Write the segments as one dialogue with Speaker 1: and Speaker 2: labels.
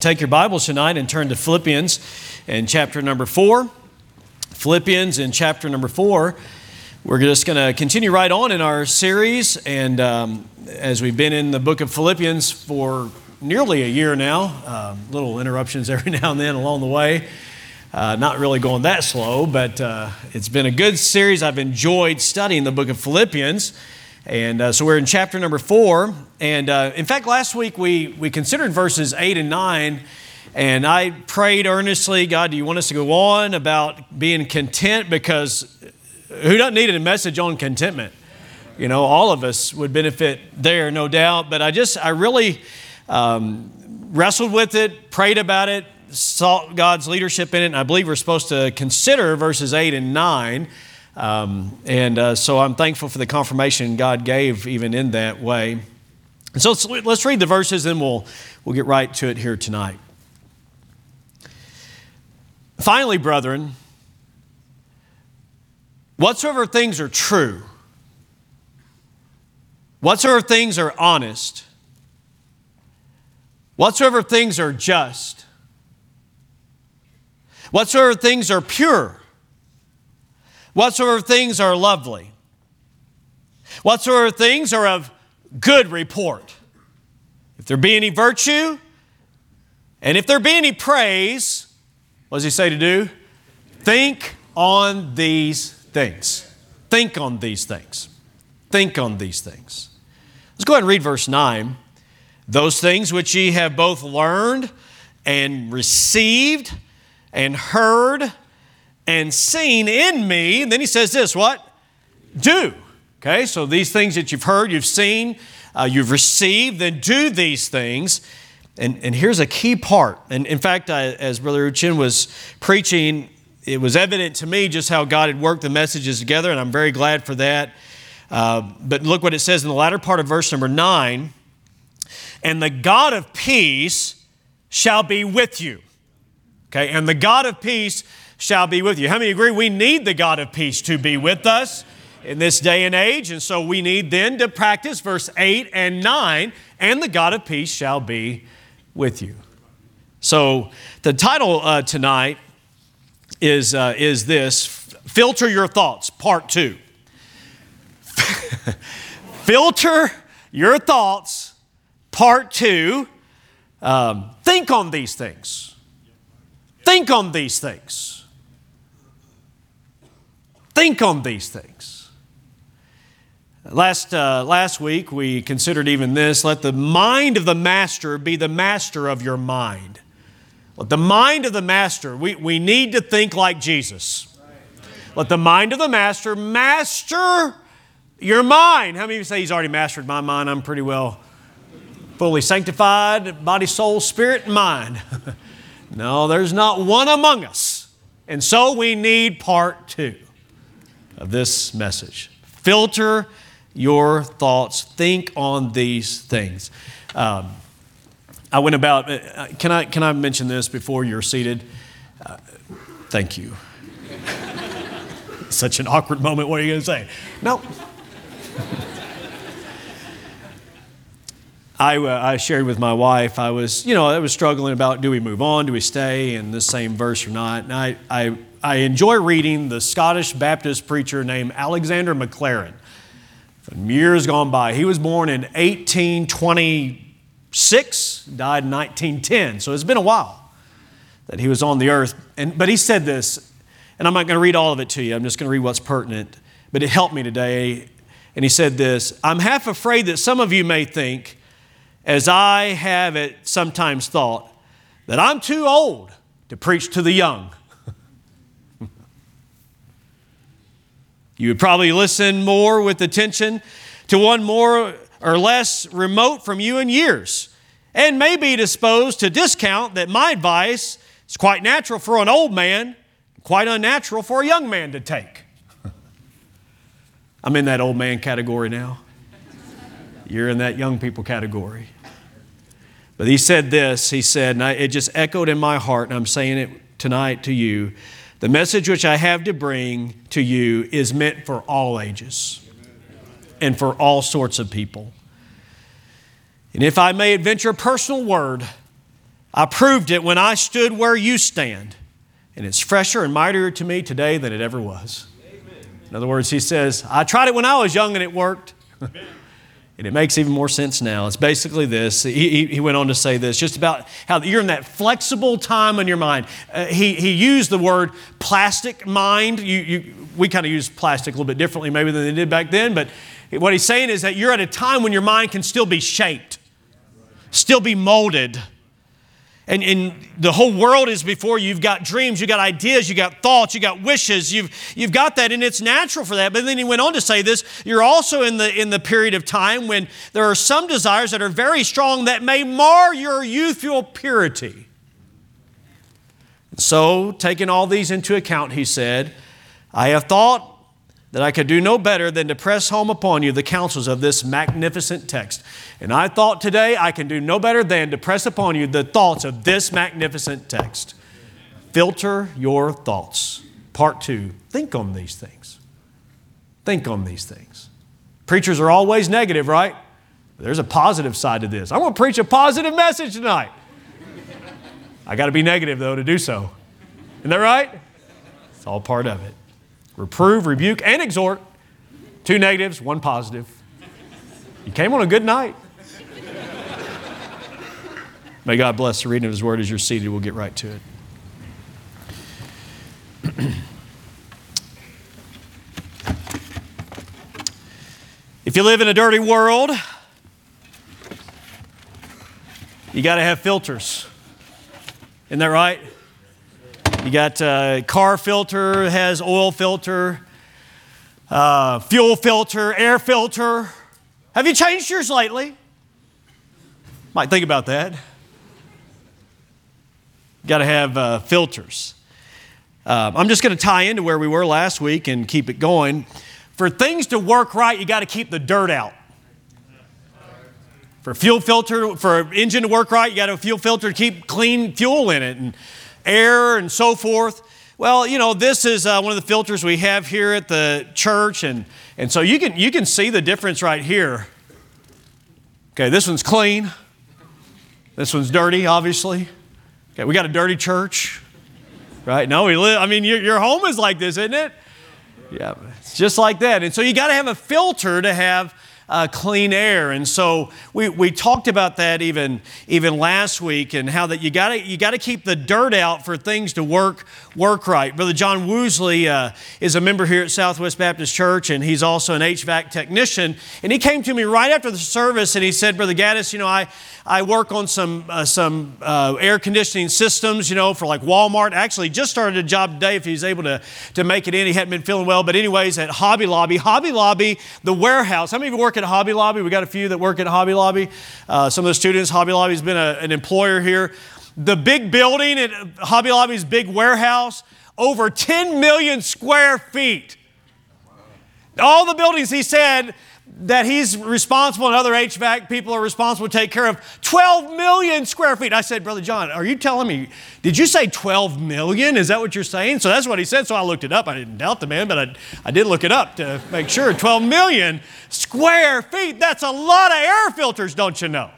Speaker 1: Take your Bibles tonight and turn to Philippians in chapter number four. Philippians in chapter number four. We're just going to continue right on in our series, and um, as we've been in the book of Philippians for nearly a year now, um, little interruptions every now and then along the way. Uh, not really going that slow, but uh, it's been a good series. I've enjoyed studying the book of Philippians. And uh, so we're in chapter number four. And uh, in fact, last week we, we considered verses eight and nine. And I prayed earnestly, God, do you want us to go on about being content? Because who doesn't need a message on contentment? You know, all of us would benefit there, no doubt. But I just, I really um, wrestled with it, prayed about it, sought God's leadership in it. And I believe we're supposed to consider verses eight and nine. Um, and uh, so I'm thankful for the confirmation God gave even in that way. And so let's, let's read the verses and we'll, we'll get right to it here tonight. Finally, brethren, whatsoever things are true, whatsoever things are honest, whatsoever things are just, whatsoever things are pure, whatsoever things are lovely, whatsoever things are of good report, if there be any virtue, and if there be any praise, what does he say to do? Think on these things. Think on these things. Think on these things. Let's go ahead and read verse 9. Those things which ye have both learned and received and heard and seen in me. And then he says this what? Do. Okay, so these things that you've heard, you've seen, uh, you've received, then do these things. And, and here's a key part. And in fact, I, as Brother Uchin was preaching, it was evident to me just how God had worked the messages together, and I'm very glad for that. Uh, but look what it says in the latter part of verse number nine and the God of peace shall be with you. Okay, and the God of peace shall be with you. How many agree we need the God of peace to be with us in this day and age? And so we need then to practice verse 8 and 9, and the God of peace shall be with you. So the title uh, tonight is, uh, is this Filter Your Thoughts, Part 2. Filter Your Thoughts, Part 2. Um, think on these things. Think on these things. Think on these things. Last, uh, last week, we considered even this let the mind of the master be the master of your mind. Let the mind of the master, we, we need to think like Jesus. Let the mind of the master master your mind. How many of you say he's already mastered my mind? I'm pretty well fully sanctified, body, soul, spirit, and mind. no, there's not one among us. And so we need part two of this message. Filter your thoughts, think on these things. Um, I went about, uh, can I, can I mention this before you're seated? Uh, thank you. Such an awkward moment. What are you going to say? No. I, uh, I shared with my wife, I was, you know, I was struggling about do we move on, do we stay in the same verse or not. And I, I I enjoy reading the Scottish Baptist preacher named Alexander Maclaren. from years gone by. He was born in 1826, died in 1910, so it's been a while that he was on the earth. And, but he said this, and I'm not going to read all of it to you, I'm just going to read what's pertinent, but it helped me today. And he said this I'm half afraid that some of you may think, as I have it sometimes thought, that I'm too old to preach to the young. You would probably listen more with attention to one more or less remote from you in years, and may be disposed to discount that my advice is quite natural for an old man, quite unnatural for a young man to take. I'm in that old man category now. You're in that young people category. But he said this, he said, and I, it just echoed in my heart, and I'm saying it tonight to you. The message which I have to bring to you is meant for all ages and for all sorts of people. And if I may adventure a personal word, I proved it when I stood where you stand, and it's fresher and mightier to me today than it ever was. In other words, he says, I tried it when I was young and it worked. And it makes even more sense now. It's basically this. He, he went on to say this just about how you're in that flexible time in your mind. Uh, he, he used the word plastic mind. You, you, we kind of use plastic a little bit differently maybe than they did back then, but what he's saying is that you're at a time when your mind can still be shaped, still be molded and, and the whole world is before you. You've got dreams, you've got ideas, you've got thoughts, you've got wishes, you've, you've got that, and it's natural for that. But then he went on to say this you're also in the, in the period of time when there are some desires that are very strong that may mar your youthful purity. So, taking all these into account, he said, I have thought that I could do no better than to press home upon you the counsels of this magnificent text. And I thought today I can do no better than to press upon you the thoughts of this magnificent text. Filter your thoughts. Part two think on these things. Think on these things. Preachers are always negative, right? There's a positive side to this. I'm going to preach a positive message tonight. I got to be negative, though, to do so. Isn't that right? It's all part of it. Reprove, rebuke, and exhort. Two negatives, one positive. You came on a good night. May God bless the reading of His Word as you're seated. We'll get right to it. if you live in a dirty world, you got to have filters. Isn't that right? You got uh, car filter, has oil filter, uh, fuel filter, air filter. Have you changed yours lately? Might think about that. Got to have uh, filters. Uh, I'm just going to tie into where we were last week and keep it going. For things to work right, you got to keep the dirt out. For fuel filter, for engine to work right, you got a fuel filter to keep clean fuel in it and air and so forth. Well, you know, this is uh, one of the filters we have here at the church, and, and so you can, you can see the difference right here. Okay, this one's clean. This one's dirty, obviously. Okay, we got a dirty church, right? No, we live, I mean, your, your home is like this, isn't it? Yeah, it's just like that. And so you got to have a filter to have uh, clean air. And so we, we talked about that even, even last week and how that you got you to keep the dirt out for things to work, work right. Brother John Woosley uh, is a member here at Southwest Baptist Church and he's also an HVAC technician. And he came to me right after the service and he said, Brother Gaddis, you know, I, I work on some, uh, some uh, air conditioning systems, you know, for like Walmart. Actually, just started a job today if he's able to, to make it in. He hadn't been feeling well. But, anyways, at Hobby Lobby, Hobby Lobby, the warehouse. How many of you work at Hobby Lobby? We got a few that work at Hobby Lobby. Uh, some of the students, Hobby Lobby's been a, an employer here. The big building at Hobby Lobby's big warehouse, over 10 million square feet. All the buildings, he said, that he's responsible and other HVAC people are responsible to take care of 12 million square feet. I said, Brother John, are you telling me, did you say 12 million? Is that what you're saying? So that's what he said. So I looked it up. I didn't doubt the man, but I, I did look it up to make sure 12 million square feet. That's a lot of air filters, don't you know?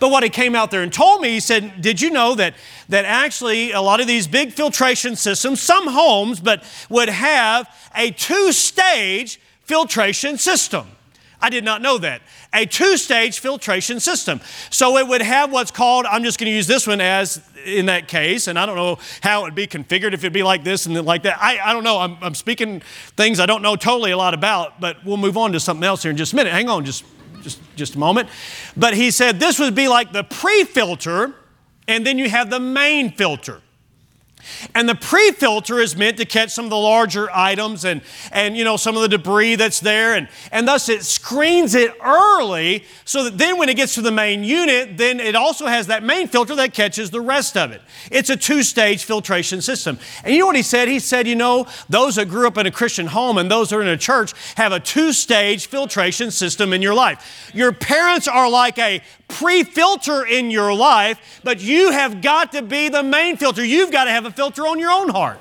Speaker 1: But what he came out there and told me, he said, Did you know that, that actually a lot of these big filtration systems, some homes, but would have a two stage filtration system? I did not know that. A two stage filtration system. So it would have what's called, I'm just going to use this one as in that case, and I don't know how it would be configured, if it'd be like this and then like that. I, I don't know. I'm, I'm speaking things I don't know totally a lot about, but we'll move on to something else here in just a minute. Hang on just, just, just a moment. But he said this would be like the pre filter, and then you have the main filter. And the pre-filter is meant to catch some of the larger items and, and you know, some of the debris that's there. And, and thus it screens it early so that then when it gets to the main unit, then it also has that main filter that catches the rest of it. It's a two-stage filtration system. And you know what he said? He said, you know, those that grew up in a Christian home and those that are in a church have a two-stage filtration system in your life. Your parents are like a pre filter in your life, but you have got to be the main filter. You've got to have a filter on your own heart.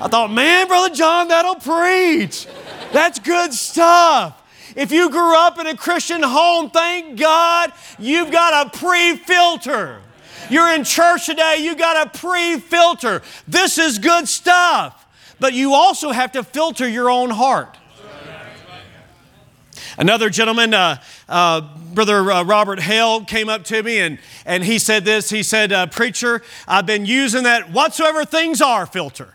Speaker 1: I thought, man, Brother John, that'll preach. That's good stuff. If you grew up in a Christian home, thank God you've got a pre filter. You're in church today, you got a pre filter. This is good stuff. But you also have to filter your own heart. Another gentleman, uh, uh, Brother uh, Robert Hale, came up to me and, and he said this. He said, uh, Preacher, I've been using that whatsoever things are filter.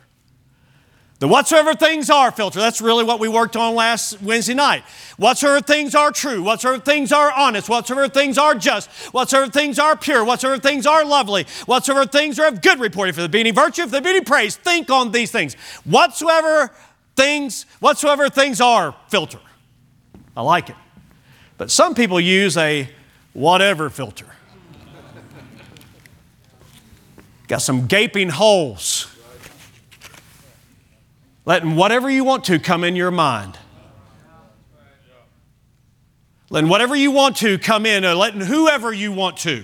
Speaker 1: The whatsoever things are filter. That's really what we worked on last Wednesday night. Whatsoever things are true, whatsoever things are honest, whatsoever things are just, whatsoever things are pure, whatsoever things are lovely, whatsoever things are of good report, if there be any virtue, if there be any praise, think on these things. Whatsoever things, whatsoever things are filter. I like it. But some people use a whatever filter. Got some gaping holes letting whatever you want to come in your mind. Letting whatever you want to come in, or letting whoever you want to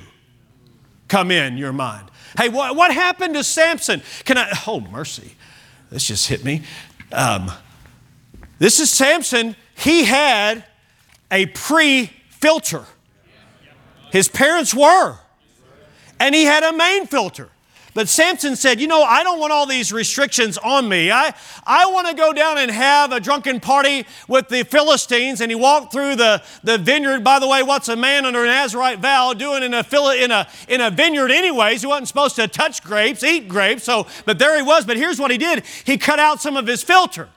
Speaker 1: come in your mind. Hey, what, what happened to Samson? Can I? Oh, mercy. This just hit me. Um, this is Samson. He had a pre filter. His parents were. And he had a main filter. But Samson said, You know, I don't want all these restrictions on me. I, I want to go down and have a drunken party with the Philistines. And he walked through the, the vineyard. By the way, what's a man under an Nazarite vow doing in a, in, a, in a vineyard, anyways? He wasn't supposed to touch grapes, eat grapes. So, but there he was. But here's what he did he cut out some of his filter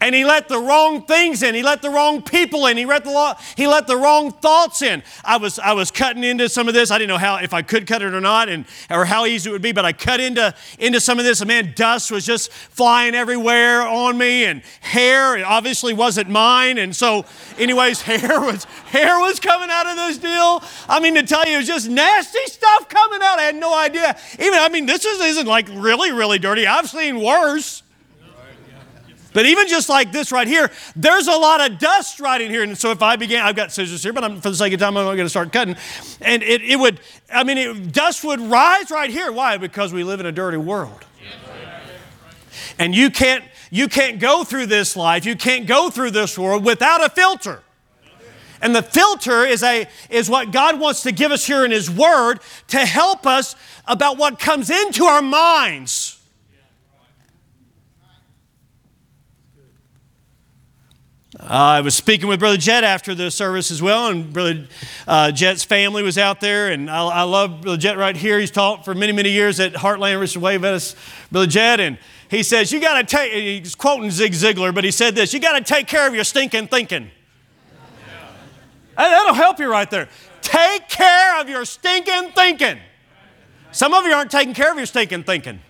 Speaker 1: and he let the wrong things in. He let the wrong people in. He let the, he let the wrong thoughts in. I was, I was cutting into some of this. I didn't know how if I could cut it or not, and or how easy it would be. But I cut into into some of this. And man, dust was just flying everywhere on me, and hair it obviously wasn't mine. And so, anyways, hair was hair was coming out of this deal. I mean, to tell you, it was just nasty stuff coming out. I had no idea. Even I mean, this is, isn't like really really dirty. I've seen worse. But even just like this right here, there's a lot of dust right in here. And so if I began, I've got scissors here, but I'm, for the sake of time, I'm not going to start cutting. And it, it would, I mean, it, dust would rise right here. Why? Because we live in a dirty world. And you can't, you can't go through this life, you can't go through this world without a filter. And the filter is, a, is what God wants to give us here in His Word to help us about what comes into our minds. Uh, I was speaking with Brother Jet after the service as well, and Brother uh, Jet's family was out there, and I, I, love Brother Jet right here. He's taught for many, many years at Heartland Richard Wave us, Brother Jet, and he says, You got to take, he's quoting Zig Ziglar, but he said this, You got to take care of your stinking thinking. That'll help you right there. Take care of your stinking thinking. Some of you aren't taking care of your stinking thinking.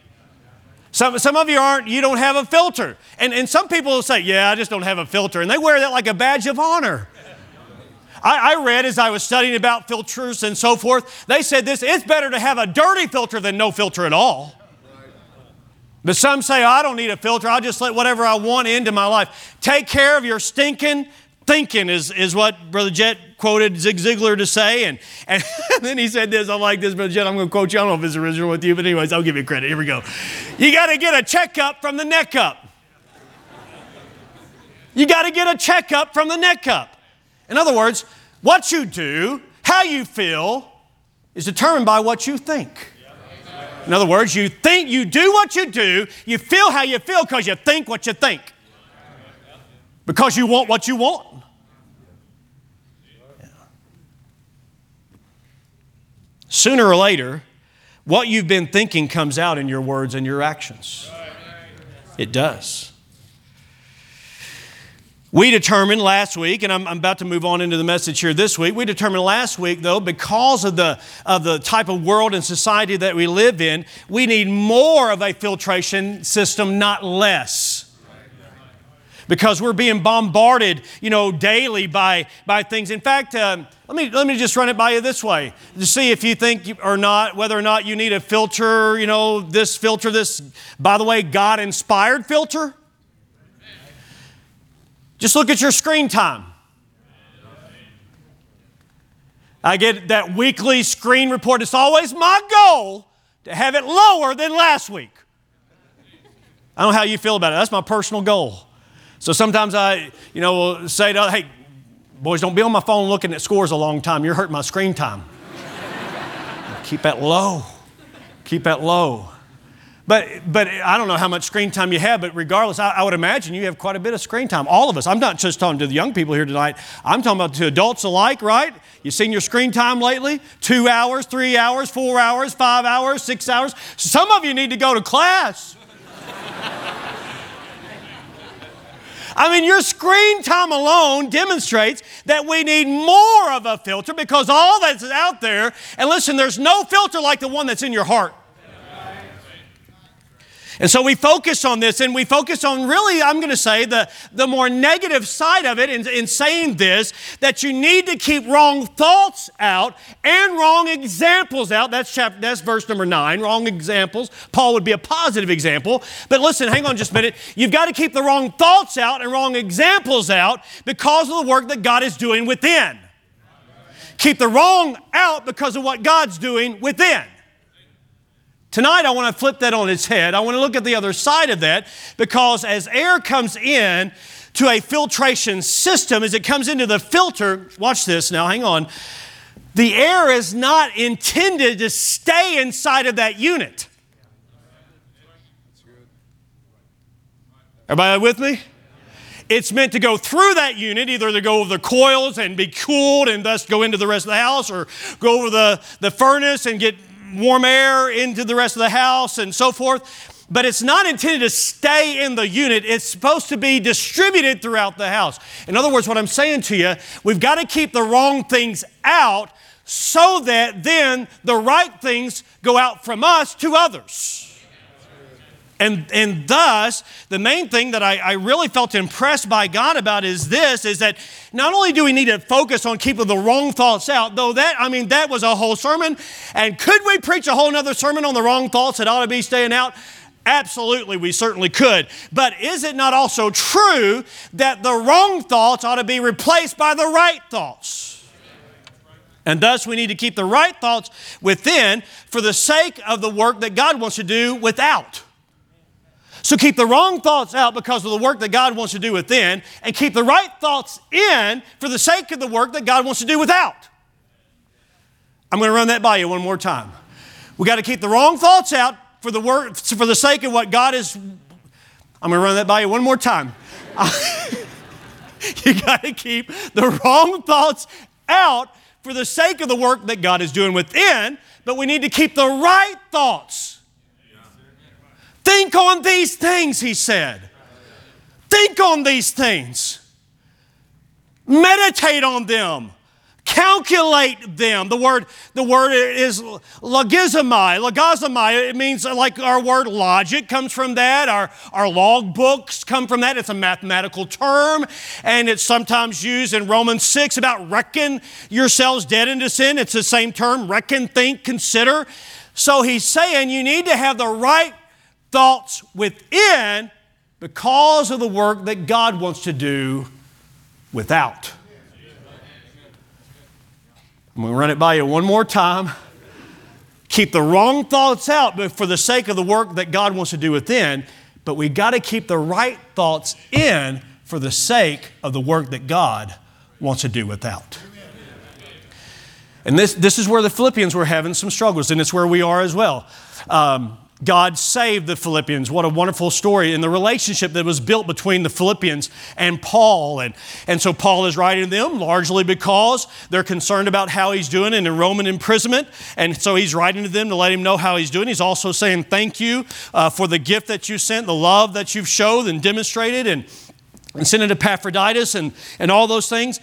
Speaker 1: Some, some of you aren't, you don't have a filter. And, and some people will say, Yeah, I just don't have a filter. And they wear that like a badge of honor. I, I read as I was studying about filters and so forth, they said this it's better to have a dirty filter than no filter at all. But some say, I don't need a filter. I'll just let whatever I want into my life. Take care of your stinking thinking, is, is what Brother Jet quoted Zig Ziglar to say. And, and then he said this, I like this, Brother Jet, I'm going to quote you. I don't know if it's original with you, but anyways, I'll give you credit. Here we go. You got to get a checkup from the neck up. You got to get a checkup from the neck up. In other words, what you do, how you feel, is determined by what you think. In other words, you think you do what you do, you feel how you feel because you think what you think. Because you want what you want. Sooner or later, what you've been thinking comes out in your words and your actions. It does. We determined last week, and I'm, I'm, about to move on into the message here this week. We determined last week, though, because of the, of the type of world and society that we live in, we need more of a filtration system, not less because we're being bombarded, you know, daily by, by things. In fact, uh, let, me, let me just run it by you this way to see if you think or not, whether or not you need a filter, you know, this filter, this, by the way, God inspired filter. Just look at your screen time. I get that weekly screen report. It's always my goal to have it lower than last week. I don't know how you feel about it. That's my personal goal. So sometimes I, you know, will say to, hey, boys, don't be on my phone looking at scores a long time. You're hurting my screen time. Keep that low. Keep that low. But, but I don't know how much screen time you have, but regardless, I, I, would imagine you have quite a bit of screen time. All of us. I'm not just talking to the young people here tonight. I'm talking about to adults alike, right? You seen your screen time lately? Two hours, three hours, four hours, five hours, six hours. Some of you need to go to class. I mean, your screen time alone demonstrates that we need more of a filter because all that's out there, and listen, there's no filter like the one that's in your heart. And so we focus on this and we focus on really, I'm going to say, the, the more negative side of it in, in saying this that you need to keep wrong thoughts out and wrong examples out. That's, chapter, that's verse number nine, wrong examples. Paul would be a positive example. But listen, hang on just a minute. You've got to keep the wrong thoughts out and wrong examples out because of the work that God is doing within. Keep the wrong out because of what God's doing within. Tonight, I want to flip that on its head. I want to look at the other side of that because as air comes in to a filtration system, as it comes into the filter, watch this now, hang on. The air is not intended to stay inside of that unit. Everybody with me? It's meant to go through that unit, either to go over the coils and be cooled and thus go into the rest of the house, or go over the, the furnace and get warm air into the rest of the house and so forth. But it's not intended to stay in the unit. It's supposed to be distributed throughout the house. In other words, what I'm saying to you, we've got to keep the wrong things out so that then the right things go out from us to others. And, and thus, the main thing that I, I, really felt impressed by God about is this, is that not only do we need to focus on keeping the wrong thoughts out, though that, I mean, that was a whole sermon. And could we preach a whole nother sermon on the wrong thoughts that ought to be staying out? Absolutely, we certainly could. But is it not also true that the wrong thoughts ought to be replaced by the right thoughts? And thus, we need to keep the right thoughts within for the sake of the work that God wants to do without. So keep the wrong thoughts out because of the work that God wants to do within, and keep the right thoughts in for the sake of the work that God wants to do without. I'm going to run that by you one more time. We got to keep the wrong thoughts out for the work for the sake of what God is. I'm going to run that by you one more time. you got to keep the wrong thoughts out for the sake of the work that God is doing within, but we need to keep the right thoughts Think on these things, he said. Think on these things. Meditate on them. Calculate them. The word, the word is logizomai. Logizomai, it means like our word logic comes from that. Our, our log books come from that. It's a mathematical term, and it's sometimes used in Romans 6 about reckon yourselves dead into sin. It's the same term, reckon, think, consider. So he's saying you need to have the right thoughts within because of the work that God wants to do without. I'm going to run it by you one more time. Keep the wrong thoughts out but for the sake of the work that God wants to do within, but we got to keep the right thoughts in for the sake of the work that God wants to do without. And this, this is where the Philippians were having some struggles, and it's where we are as well. Um, God saved the Philippians. What a wonderful story. And the relationship that was built between the Philippians and Paul. And, and so Paul is writing to them largely because they're concerned about how he's doing in Roman imprisonment. And so he's writing to them to let him know how he's doing. He's also saying thank you uh, for the gift that you sent, the love that you've showed and demonstrated, and, and sending Epaphroditus and, and all those things.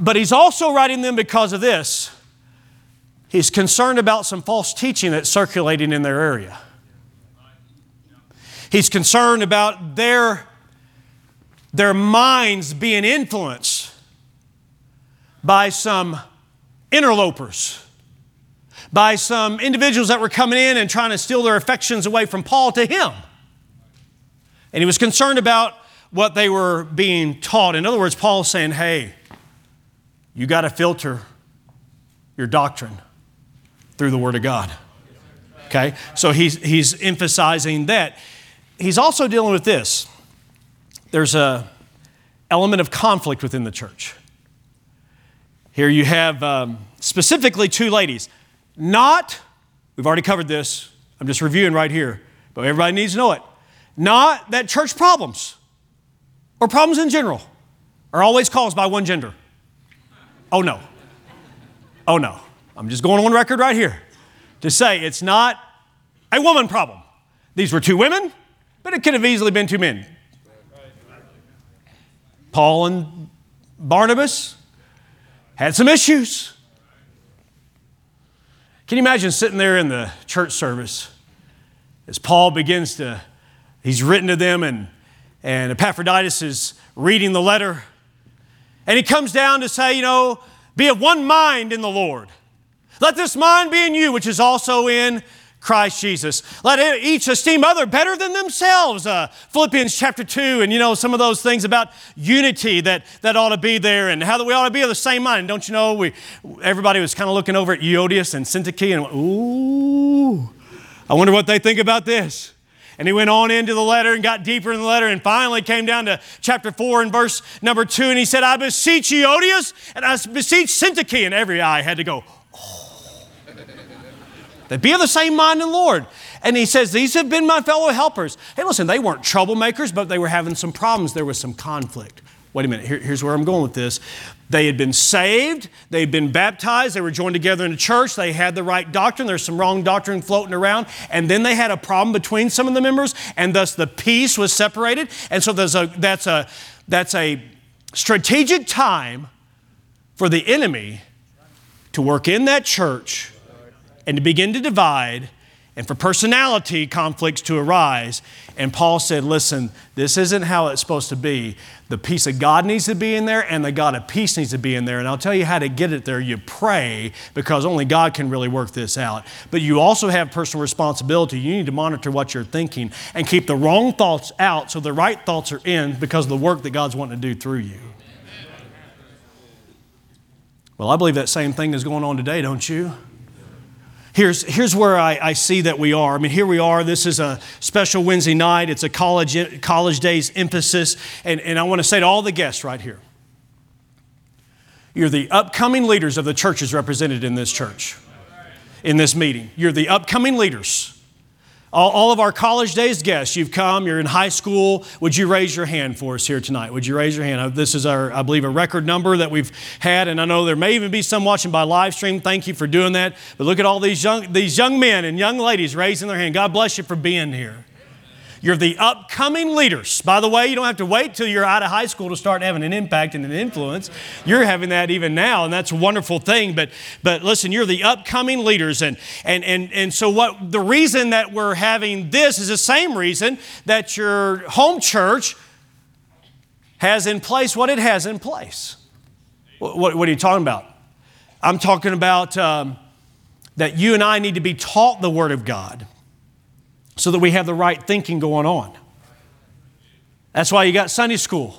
Speaker 1: But he's also writing them because of this He's concerned about some false teaching that's circulating in their area. He's concerned about their, their minds being influenced by some interlopers, by some individuals that were coming in and trying to steal their affections away from Paul to him. And he was concerned about what they were being taught. In other words, Paul's saying, hey, you got to filter your doctrine through the Word of God. Okay? So he's, he's emphasizing that. He's also dealing with this. There's a element of conflict within the church. Here you have um, specifically two ladies. not, we've already covered this, I'm just reviewing right here, but everybody needs to know it. Not that church problems or problems in general are always caused by one gender. Oh no. Oh no. I'm just going on record right here to say it's not a woman problem. These were two women, but it could have easily been two men. Paul and Barnabas had some issues. Can you imagine sitting there in the church service as Paul begins to, he's written to them, and, and Epaphroditus is reading the letter, and he comes down to say, you know, be of one mind in the Lord. Let this mind be in you, which is also in Christ Jesus. Let each esteem other better than themselves. Uh, Philippians chapter 2, and you know, some of those things about unity that, that ought to be there and how that we ought to be of the same mind. Don't you know, we, everybody was kind of looking over at Euodias and Syntyche and ooh, I wonder what they think about this. And he went on into the letter and got deeper in the letter and finally came down to chapter 4 and verse number 2. And he said, I beseech Euodias and I beseech Syntyche. And every eye had to go, be of the same mind in the Lord. And he says, These have been my fellow helpers. Hey, listen, they weren't troublemakers, but they were having some problems. There was some conflict. Wait a minute, Here, here's where I'm going with this. They had been saved, they had been baptized, they were joined together in a church, they had the right doctrine, there's some wrong doctrine floating around, and then they had a problem between some of the members, and thus the peace was separated. And so there's a, that's, a, that's a strategic time for the enemy to work in that church and to begin to divide and for personality conflicts to arise. And Paul said, Listen, this isn't how it's supposed to be. The peace of God needs to be in there, and the God of peace needs to be in there. And I'll tell you how to get it there. You pray, because only God can really work this out. But you also have personal responsibility. You need to monitor what you're thinking and keep the wrong thoughts out so the right thoughts are in because of the work that God's wanting to do through you. Well, I believe that same thing is going on today, don't you? Here's, here's where I, I, see that we are. I mean, here we are. This is a special Wednesday night. It's a college, college days emphasis. And, and I want to say to all the guests right here you're the upcoming leaders of the churches represented in this church, in this meeting. You're the upcoming leaders. All, all, of our college days guests, you've come, you're in high school. Would you raise your hand for us here tonight? Would you raise your hand? Uh, this is our, I believe, a record number that we've had, and I know there may even be some watching by live stream. Thank you for doing that. But look at all these young, these young men and young ladies raising their hand. God bless you for being here. You're the upcoming leaders. By the way, you don't have to wait till you're out of high school to start having an impact and an influence. You're having that even now, and that's a wonderful thing. But but listen, you're the upcoming leaders, and and and and so what the reason that we're having this is the same reason that your home church has in place what it has in place. What, what, are you talking about? I'm talking about um, that you and I need to be taught the Word of God so that we have the right thinking going on. That's why you got Sunday school,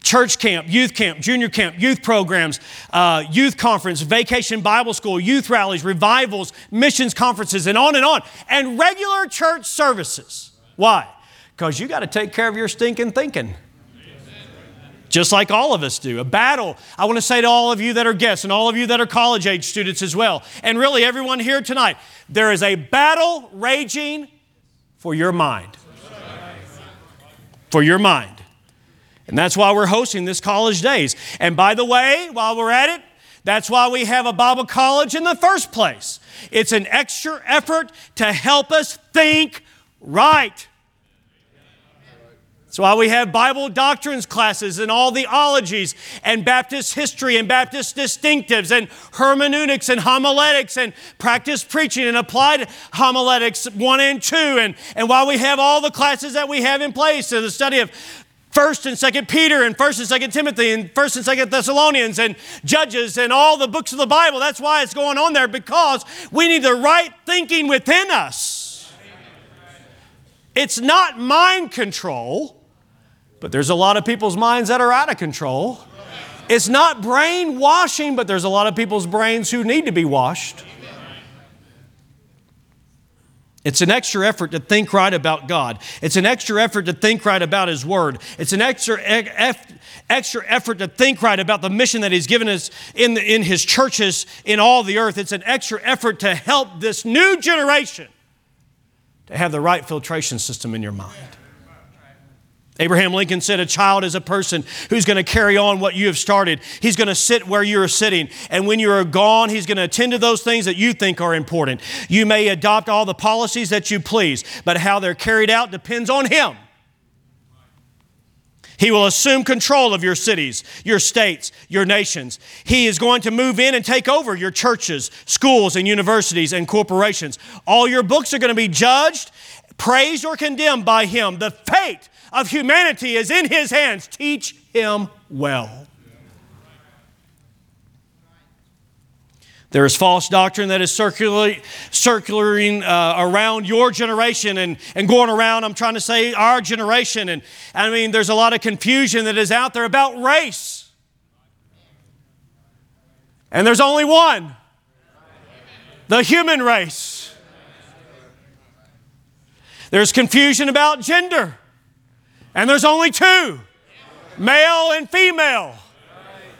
Speaker 1: church camp, youth camp, junior camp, youth programs, uh, youth conference, vacation Bible school, youth rallies, revivals, missions conferences, and on and on, and regular church services. Why? Because you got to take care of your stinking thinking. Just like all of us do. A battle. I want to say to all of you that are guests and all of you that are college age students as well, and really everyone here tonight, there is a battle raging for your mind. For your mind. And that's why we're hosting this college days. And by the way, while we're at it, that's why we have a Bible college in the first place. It's an extra effort to help us think right. That's why we have Bible doctrines classes and all the ologies and Baptist history and Baptist distinctives and hermeneutics and homiletics and practice preaching and applied homiletics one and two. And, and while we have all the classes that we have in place, so the study of First and Second Peter and First and Second Timothy and First and Second Thessalonians and Judges and all the books of the Bible. That's why it's going on there because we need the right thinking within us. It's not mind control. But there's a lot of people's minds that are out of control. It's not brainwashing, but there's a lot of people's brains who need to be washed. It's an extra effort to think right about God. It's an extra effort to think right about His Word. It's an extra, extra effort to think right about the mission that He's given us in, the, in His churches in all the earth. It's an extra effort to help this new generation to have the right filtration system in your mind. Abraham Lincoln said, A child is a person who's going to carry on what you have started. He's going to sit where you're sitting. And when you're gone, he's going to attend to those things that you think are important. You may adopt all the policies that you please, but how they're carried out depends on him. He will assume control of your cities, your states, your nations. He is going to move in and take over your churches, schools, and universities and corporations. All your books are going to be judged, praised, or condemned by Him. The fate of humanity is in His hands. Teach Him well. There is false doctrine that is circulating, uh, around your generation and, and going around, I'm trying to say our generation. And I mean, there's a lot of confusion that is out there about race. And there's only one the human race. There's confusion about gender. And there's only two male and female.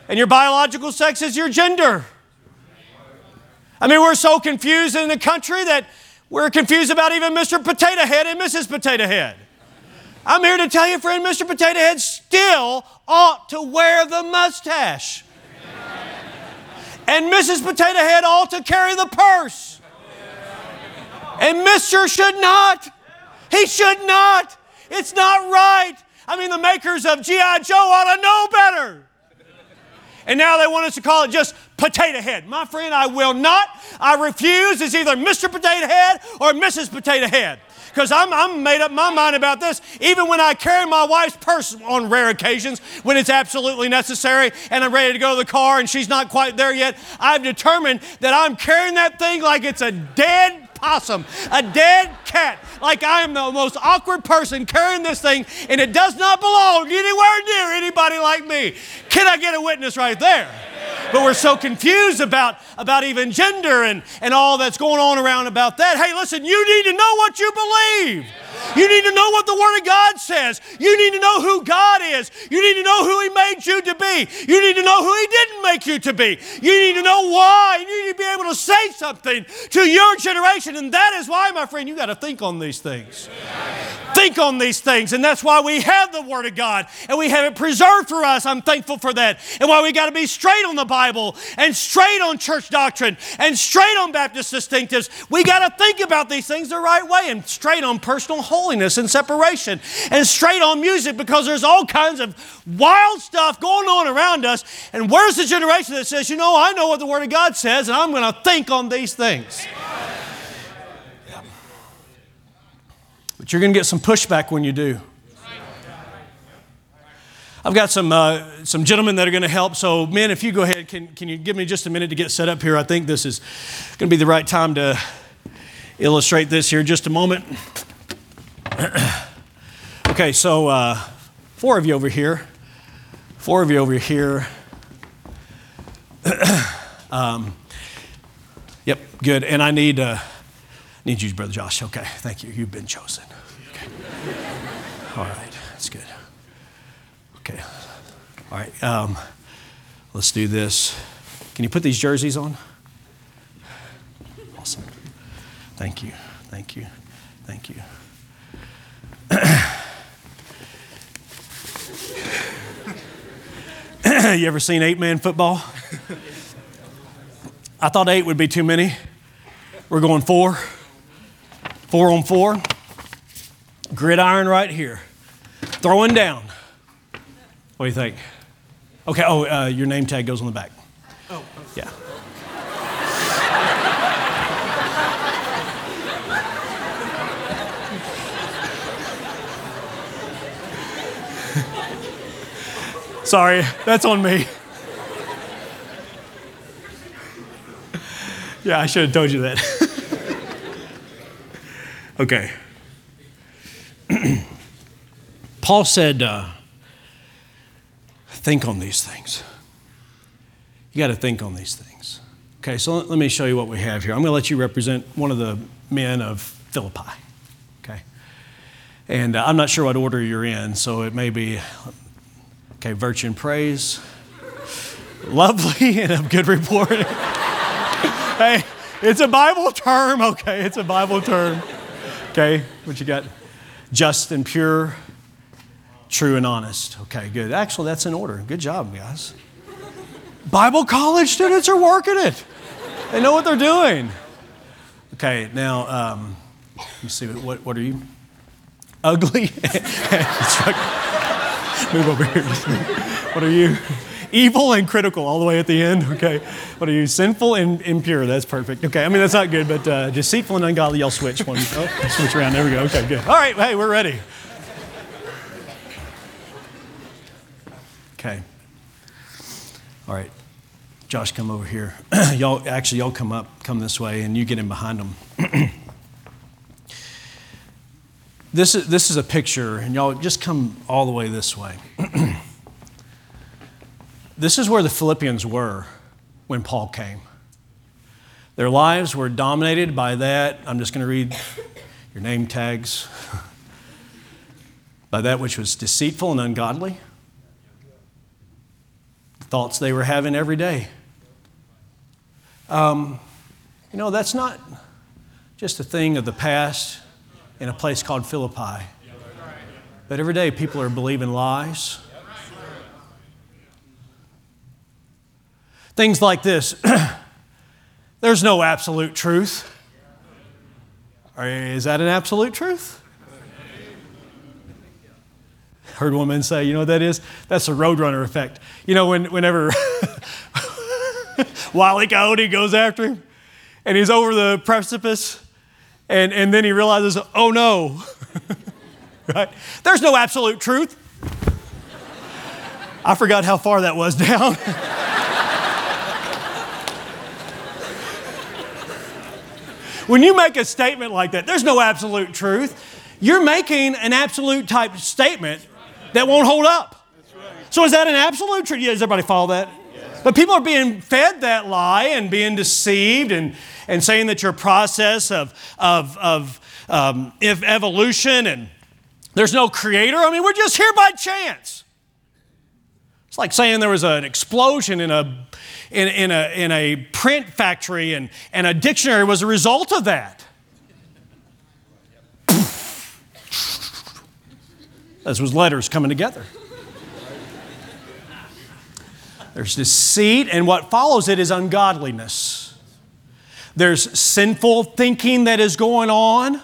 Speaker 1: And your biological sex is your gender. I mean, we're so confused in the country that we're confused about even Mr. Potato Head and Mrs. Potato Head. I'm here to tell you, friend, Mr. Potato Head still ought to wear the mustache. And Mrs. Potato Head ought to carry the purse. And Mr. should not. He should not. It's not right. I mean, the makers of G.I. Joe ought to know better. And now they want us to call it just Potato Head. My friend, I will not. I refuse. It's either Mr. Potato Head or Mrs. Potato Head. Because I'm, I'm made up my mind about this. Even when I carry my wife's purse on rare occasions, when it's absolutely necessary, and I'm ready to go to the car and she's not quite there yet, I've determined that I'm carrying that thing like it's a dead possum, a dead cat. Like I am the most awkward person carrying this thing, and it does not belong anywhere near anybody like me. Can I get a witness right there? But we're so confused about, about even gender and, and all that's going on around about that. Hey, listen, you need to know what you believe. You need to know what the Word of God says. You need to know who God is. You need to know who He made you to be. You need to know who He didn't make you to be. You need to know why. You need to be able to say something to your generation. And that is why, my friend, you got to think on these things. Think on these things. And that's why we have the Word of God and we have it preserved for us. I'm thankful for that. And why we got to be straight on the Bible and straight on church doctrine and straight on Baptist distinctives. We got to think about these things the right way and straight on personal holiness and separation and straight on music because there's all kinds of wild stuff going on around us. And where's the generation that says, you know, I know what the Word of God says and I'm going to think on these things? But you're going to get some pushback when you do. I've got some, uh, some gentlemen that are going to help. So, men, if you go ahead, can, can you give me just a minute to get set up here? I think this is going to be the right time to illustrate this here just a moment. okay, so uh, four of you over here. Four of you over here. um, yep, good. And I need, uh, need you, Brother Josh. Okay, thank you. You've been chosen. All right, that's good. Okay. All right, um, let's do this. Can you put these jerseys on? Awesome. Thank you. Thank you. Thank you. you ever seen eight man football? I thought eight would be too many. We're going four. Four on four. Gridiron right here. Throwing down. What do you think? Okay, oh, uh, your name tag goes on the back. Oh. Yeah. Sorry, that's on me. yeah, I should have told you that. okay. Paul said, uh, think on these things. You got to think on these things. Okay, so let me show you what we have here. I'm going to let you represent one of the men of Philippi. Okay? And uh, I'm not sure what order you're in, so it may be, okay, virtue and praise, lovely, and a good report. hey, it's a Bible term, okay? It's a Bible term. Okay, what you got? Just and pure, true and honest. Okay, good. Actually, that's in order. Good job, guys. Bible college students are working it. They know what they're doing. Okay, now, um, let me see, what, what are you? Ugly? Move over here. What are you? Evil and critical all the way at the end. Okay. What are you? Sinful and impure. That's perfect. Okay. I mean, that's not good, but uh, deceitful and ungodly, y'all switch one. Oh, switch around. There we go. Okay, good. All right. Hey, we're ready. Okay. All right. Josh, come over here. y'all, actually, y'all come up, come this way, and you get in behind them. this, is, this is a picture, and y'all just come all the way this way. this is where the Philippians were when Paul came. Their lives were dominated by that. I'm just going to read your name tags. by that which was deceitful and ungodly. Thoughts they were having every day. Um, you know, that's not just a thing of the past in a place called Philippi. But every day people are believing lies. Things like this there's no absolute truth. Is that an absolute truth? Heard a woman say, you know what that is? That's the roadrunner effect. You know, when, whenever Wile E. Coyote goes after him, and he's over the precipice, and, and then he realizes, oh no, right? There's no absolute truth. I forgot how far that was down. when you make a statement like that, there's no absolute truth. You're making an absolute type statement that won't hold up. So is that an absolute truth? Yeah, does everybody follow that? But people are being fed that lie and being deceived and, and saying that your process of, of, of um, evolution and there's no creator. I mean, we're just here by chance. It's like saying there was an explosion in a, in, in a, in a print factory and, and a dictionary was a result of that. Those was letters coming together. There's deceit, and what follows it is ungodliness. There's sinful thinking that is going on.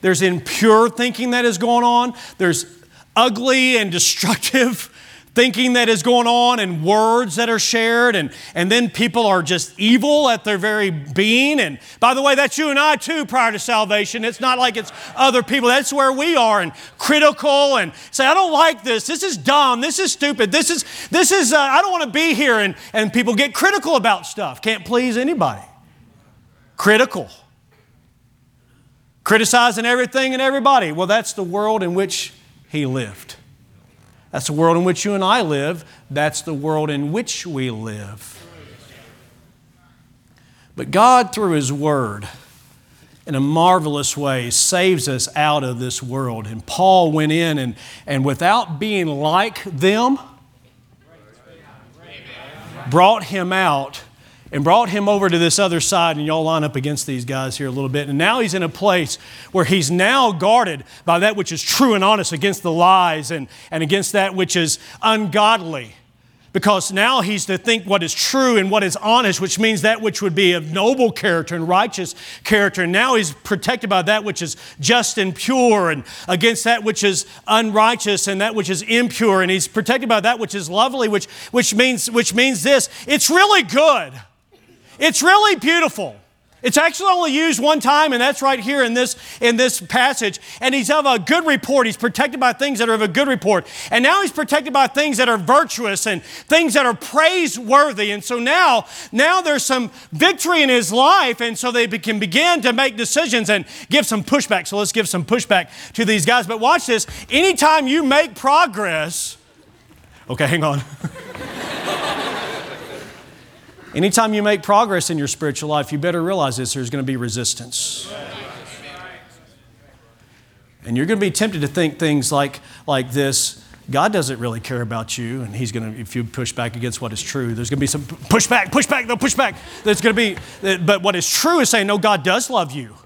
Speaker 1: There's impure thinking that is going on. There's ugly and destructive thinking that is going on and words that are shared and, and then people are just evil at their very being. And by the way that's you and i too prior to salvation. It's not like it's other people. That's where we are and critical and say i don't like this. This is dumb. This is stupid. This is this is uh, i don't want to be here. And, and people get critical about stuff. Can't please anybody. Critical. Criticizing everything and everybody. Well that's the world in which he lived that's the world in which you and I live. That's the world in which we live. But God, through His Word, in a marvelous way, saves us out of this world. And Paul went in and, and without being like them, brought him out and brought him over to this other side, and y'all line up against these guys here a little bit. And now he's in a place where he's now guarded by that which is true and honest against the lies and, and against that which is ungodly. Because now he's to think what is true and what is honest, which means that which would be of noble character and righteous character. And now he's protected by that which is just and pure and against that which is unrighteous and that which is impure. And he's protected by that which is lovely, which, which, means, which means this it's really good. It's really beautiful. It's actually only used one time, and that's right here in this, in this passage. And he's of a good report. He's protected by things that are of a good report. And now he's protected by things that are virtuous and things that are praiseworthy. And so now, now there's some victory in his life, and so they can begin to make decisions and give some pushback. So let's give some pushback to these guys. But watch this. Anytime you make progress, okay, hang on. Anytime you make progress in your spiritual life, you better realize this there's going to be resistance. And you're going to be tempted to think things like, like this God doesn't really care about you, and He's going to, if you push back against what is true, there's going to be some pushback, pushback, no pushback. There's going to be, but what is true is saying, no, God does love you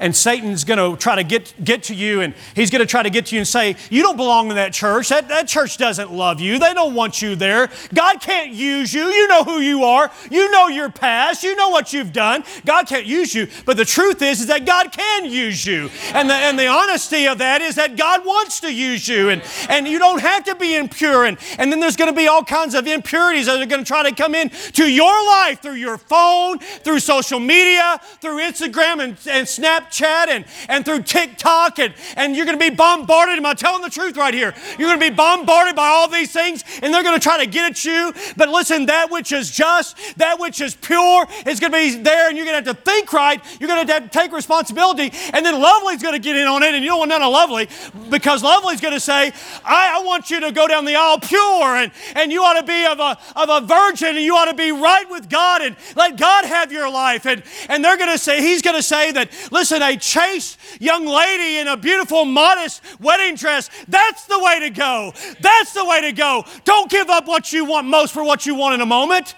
Speaker 1: and Satan's going to try to get, get to you and he's going to try to get to you and say, You don't belong in that church. That, that church doesn't love you. They don't want you there. God can't use you. You know who you are. You know your past. You know what you've done. God can't use you. But the truth is, is that God can use you. And the, and the honesty of that is that God wants to use you. And, and you don't have to be impure. And, and then there's going to be all kinds of impurities that are going to try to come in to your life through your phone, through social media, through Instagram and, and Snapchat Snapchat and, and through TikTok, and, and you're going to be bombarded. Am I telling the truth right here? You're going to be bombarded by all these things, and they're going to try to get at you. But listen, that which is just, that which is pure, is going to be there, and you're going to have to think right. You're going to have to take responsibility, and then Lovely's going to get in on it, and you don't want none of Lovely because Lovely's going to say, I, I want you to go down the aisle pure, and, and you ought to be of a, of a virgin, and you ought to be right with God, and let God have your life. And, and they're going to say, He's going to say that, listen, a chaste young lady in a beautiful, modest wedding dress. That's the way to go. That's the way to go. Don't give up what you want most for what you want in a moment.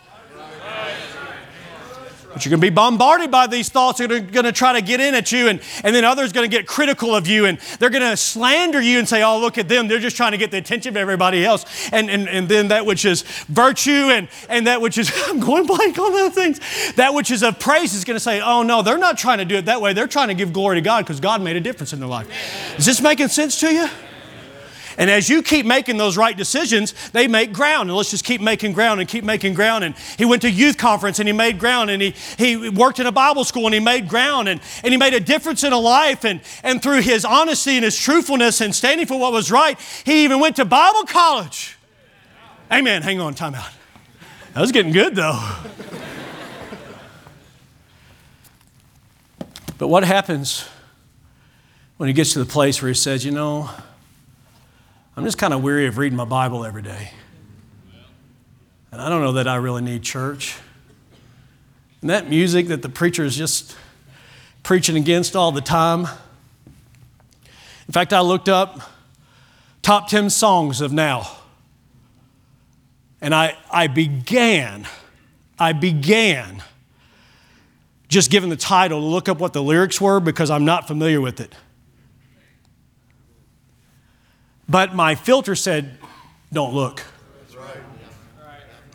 Speaker 1: But you're going to be bombarded by these thoughts that are going to try to get in at you, and, and then others going to get critical of you, and they're going to slander you and say, Oh, look at them. They're just trying to get the attention of everybody else. And, and, and then that which is virtue and, and that which is, I'm going blank on those things, that which is of praise is going to say, Oh, no, they're not trying to do it that way. They're trying to give glory to God because God made a difference in their life. Is this making sense to you? And as you keep making those right decisions, they make ground. And let's just keep making ground and keep making ground. And he went to youth conference and he made ground. And he, he worked in a Bible school and he made ground. And, and he made a difference in a life. And, and through his honesty and his truthfulness and standing for what was right, he even went to Bible college. Amen. Hang on, time out. That was getting good though. but what happens when he gets to the place where he says, you know, I'm just kind of weary of reading my Bible every day. And I don't know that I really need church. And that music that the preacher is just preaching against all the time. In fact, I looked up top 10 songs of now. And I, I began, I began just given the title to look up what the lyrics were because I'm not familiar with it. But my filter said, don't look.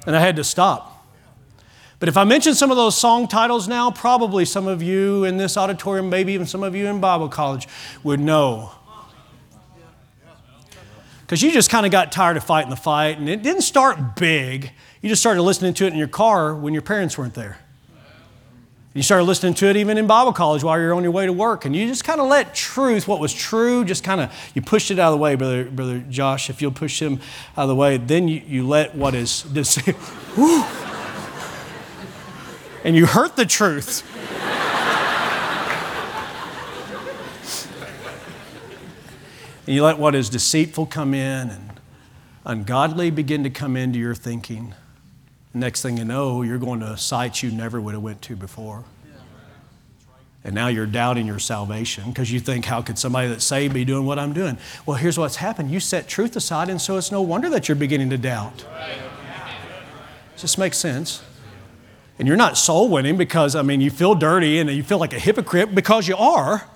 Speaker 1: And I had to stop. But if I mention some of those song titles now, probably some of you in this auditorium, maybe even some of you in Bible college, would know. Because you just kind of got tired of fighting the fight, and it didn't start big. You just started listening to it in your car when your parents weren't there. You started listening to it even in Bible college while you're on your way to work, and you just kind of let truth, what was true, just kind of you pushed it out of the way, brother, brother Josh. If you'll push him out of the way, then you, you let what is and you hurt the truth. and you let what is deceitful come in and ungodly begin to come into your thinking. Next thing you know, you're going to sites you never would have went to before. And now you're doubting your salvation because you think, how could somebody that's saved be doing what I'm doing? Well, here's what's happened. You set truth aside, and so it's no wonder that you're beginning to doubt. Does this make sense? And you're not soul winning because, I mean, you feel dirty and you feel like a hypocrite because you are.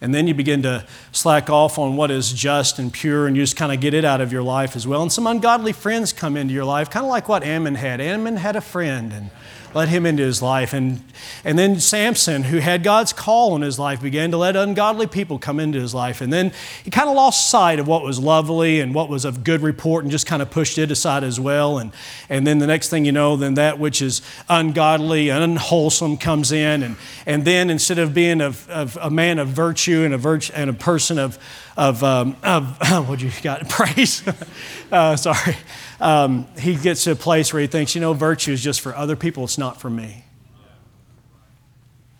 Speaker 1: And then you begin to slack off on what is just and pure, and you just kind of get it out of your life as well. And some ungodly friends come into your life, kind of like what Amnon had. Amnon had a friend, and let him into his life. And, and then Samson, who had God's call on his life, began to let ungodly people come into his life. And then he kind of lost sight of what was lovely and what was of good report and just kind of pushed it aside as well. And, and then the next thing you know, then that which is ungodly and unwholesome comes in. And, and then instead of being a, a man of virtue and a, virtue, and a person of, of, um, of what you got? Praise. uh, sorry um, he gets to a place where he thinks, you know, virtue is just for other people, it's not for me.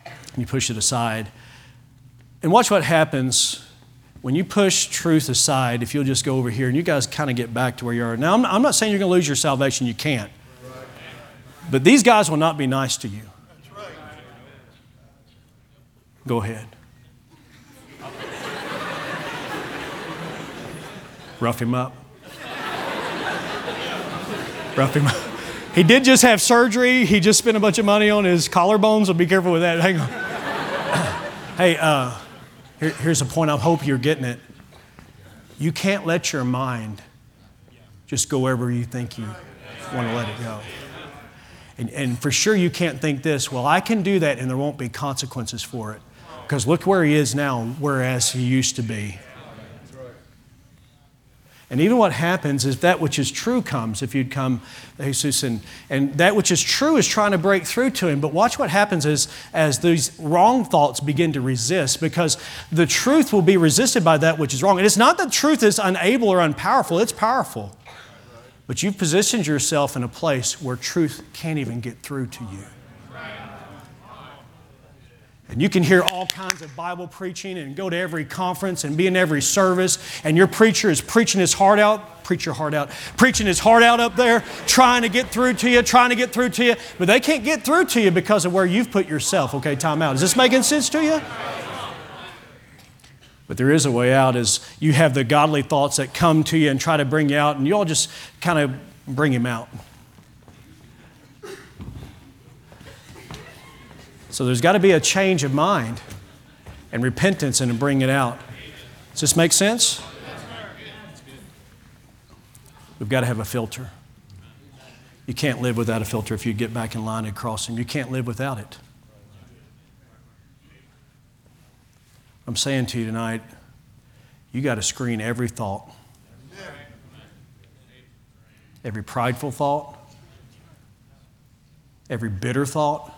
Speaker 1: And you push it aside. And watch what happens when you push truth aside, if you'll just go over here and you guys kind of get back to where you are. Now, I'm, I'm not saying you're going to lose your salvation, you can't. But these guys will not be nice to you. Go ahead. Rough him up. Him up. He did just have surgery. He just spent a bunch of money on his collarbones, so be careful with that. Hang on. hey, uh, here, here's a point I hope you're getting it. You can't let your mind just go wherever you think you want to let it go. And, and for sure, you can't think this, well, I can do that and there won't be consequences for it. Because look where he is now, whereas he used to be. And even what happens is that which is true comes if you'd come, Jesus, and, and that which is true is trying to break through to him. But watch what happens is as these wrong thoughts begin to resist, because the truth will be resisted by that which is wrong. And it's not that truth is unable or unpowerful, it's powerful. But you've positioned yourself in a place where truth can't even get through to you. And you can hear all kinds of Bible preaching and go to every conference and be in every service, and your preacher is preaching his heart out, preach your heart out, preaching his heart out up there, trying to get through to you, trying to get through to you, but they can't get through to you because of where you've put yourself. Okay, time out. Is this making sense to you? But there is a way out as you have the godly thoughts that come to you and try to bring you out, and you all just kind of bring him out. So there's got to be a change of mind and repentance and to bring it out. Does this make sense? We've got to have a filter. You can't live without a filter if you get back in line and cross him. You can't live without it. I'm saying to you tonight, you got to screen every thought, every prideful thought, every bitter thought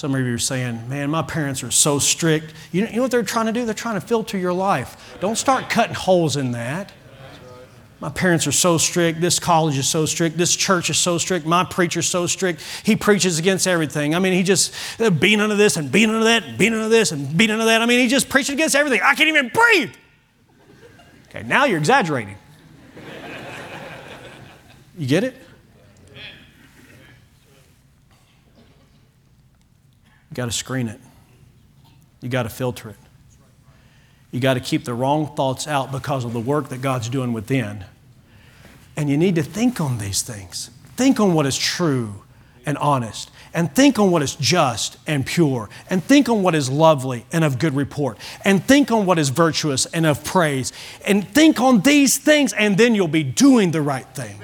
Speaker 1: some of you are saying, man, my parents are so strict. You know, what they're trying to do? They're trying to filter your life. Don't start cutting holes in that. My parents are so strict. This college is so strict. This church is so strict. My preacher's so strict. He preaches against everything. I mean, he just uh, being under this and being under that and being under this and being under that. I mean, he just preaching against everything. I can't even breathe. Okay, now you're exaggerating. You get it? You got to screen it. You got to filter it. You got to keep the wrong thoughts out because of the work that God's doing within. And you need to think on these things. Think on what is true and honest. And think on what is just and pure. And think on what is lovely and of good report. And think on what is virtuous and of praise. And think on these things, and then you'll be doing the right thing.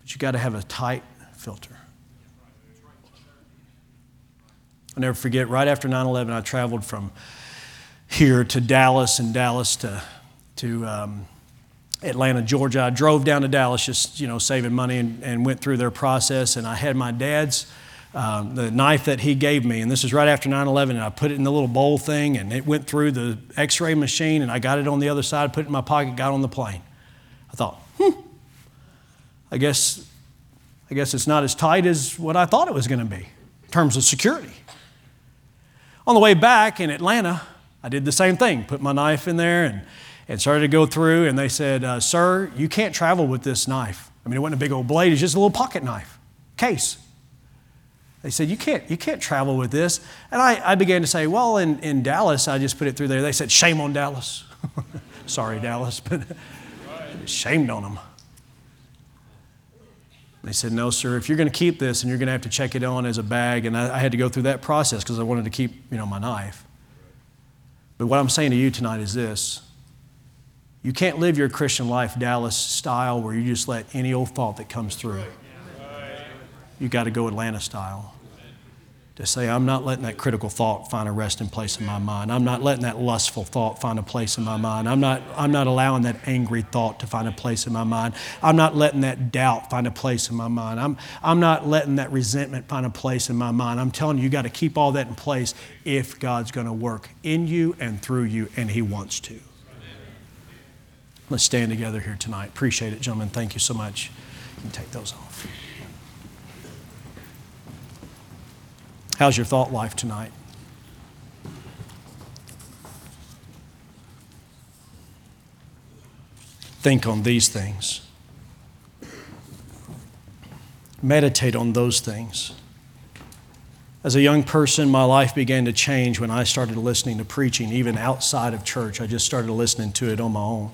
Speaker 1: But you got to have a tight filter. I'll never forget, right after 9 11, I traveled from here to Dallas and Dallas to, to um, Atlanta, Georgia. I drove down to Dallas just, you know, saving money and, and went through their process. And I had my dad's, um, the knife that he gave me, and this is right after 9 11, and I put it in the little bowl thing, and it went through the x ray machine, and I got it on the other side, put it in my pocket, got on the plane. I thought, hmm, I guess, I guess it's not as tight as what I thought it was going to be in terms of security. On the way back in Atlanta, I did the same thing, put my knife in there and, and started to go through, and they said, uh, Sir, you can't travel with this knife. I mean, it wasn't a big old blade, it's just a little pocket knife, case. They said, You can't, you can't travel with this. And I, I began to say, Well, in, in Dallas, I just put it through there. They said, Shame on Dallas. Sorry, Dallas, but shamed on them. They said, No, sir, if you're going to keep this and you're going to have to check it on as a bag, and I, I had to go through that process because I wanted to keep, you know, my knife. But what I'm saying to you tonight is this you can't live your Christian life Dallas style where you just let any old thought that comes through. You got to go Atlanta style to say, I'm not letting that critical thought find a resting place in my mind. I'm not letting that lustful thought find a place in my mind. I'm not, I'm not allowing that angry thought to find a place in my mind. I'm not letting that doubt find a place in my mind. I'm, I'm not letting that resentment find a place in my mind. I'm telling you, you got to keep all that in place if God's going to work in you and through you, and He wants to. Let's stand together here tonight. Appreciate it, gentlemen. Thank you so much. You can take those off. How's your thought life tonight? Think on these things. Meditate on those things. As a young person, my life began to change when I started listening to preaching, even outside of church. I just started listening to it on my own.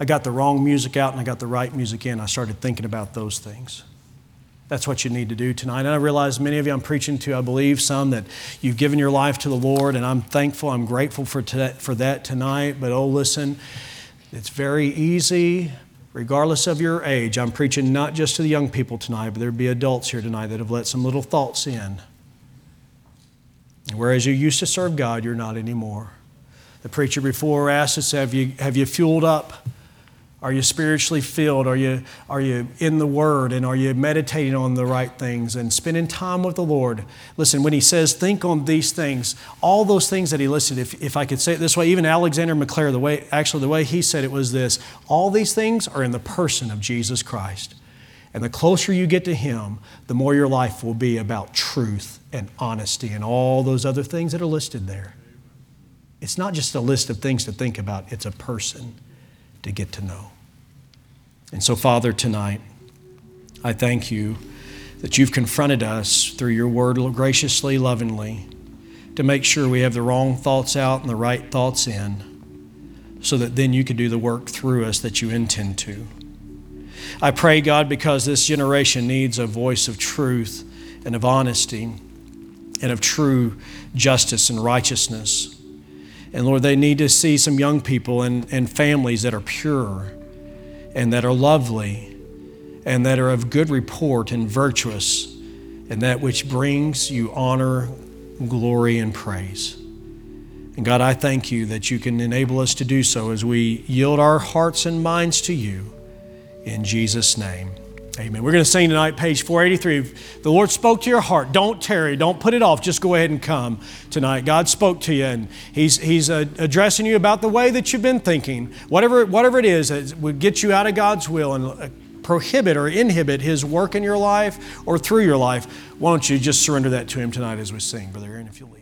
Speaker 1: I got the wrong music out and I got the right music in. I started thinking about those things. That's what you need to do tonight. And I realize many of you I'm preaching to, I believe some that you've given your life to the Lord, and I'm thankful, I'm grateful for, for that tonight. But oh, listen, it's very easy, regardless of your age. I'm preaching not just to the young people tonight, but there'd be adults here tonight that have let some little thoughts in. Whereas you used to serve God, you're not anymore. The preacher before asked us, Have you, have you fueled up? Are you spiritually filled? Are you, are you in the Word? And are you meditating on the right things and spending time with the Lord? Listen, when he says, think on these things, all those things that he listed, if, if I could say it this way, even Alexander Maclaren, the way, actually, the way he said it was this all these things are in the person of Jesus Christ. And the closer you get to him, the more your life will be about truth and honesty and all those other things that are listed there. It's not just a list of things to think about, it's a person to get to know. And so, Father, tonight, I thank you that you've confronted us through your word graciously, lovingly, to make sure we have the wrong thoughts out and the right thoughts in, so that then you can do the work through us that you intend to. I pray, God, because this generation needs a voice of truth and of honesty and of true justice and righteousness. And Lord, they need to see some young people and, and families that are pure and that are lovely and that are of good report and virtuous and that which brings you honor, glory, and praise. And God, I thank you that you can enable us to do so as we yield our hearts and minds to you in Jesus' name. Amen. We're going to sing tonight, page 483. The Lord spoke to your heart. Don't tarry. Don't put it off. Just go ahead and come tonight. God spoke to you, and He's, he's uh, addressing you about the way that you've been thinking. Whatever, whatever it is that would get you out of God's will and uh, prohibit or inhibit His work in your life or through your life, why don't you just surrender that to Him tonight as we sing, Brother Aaron, if you'll lead.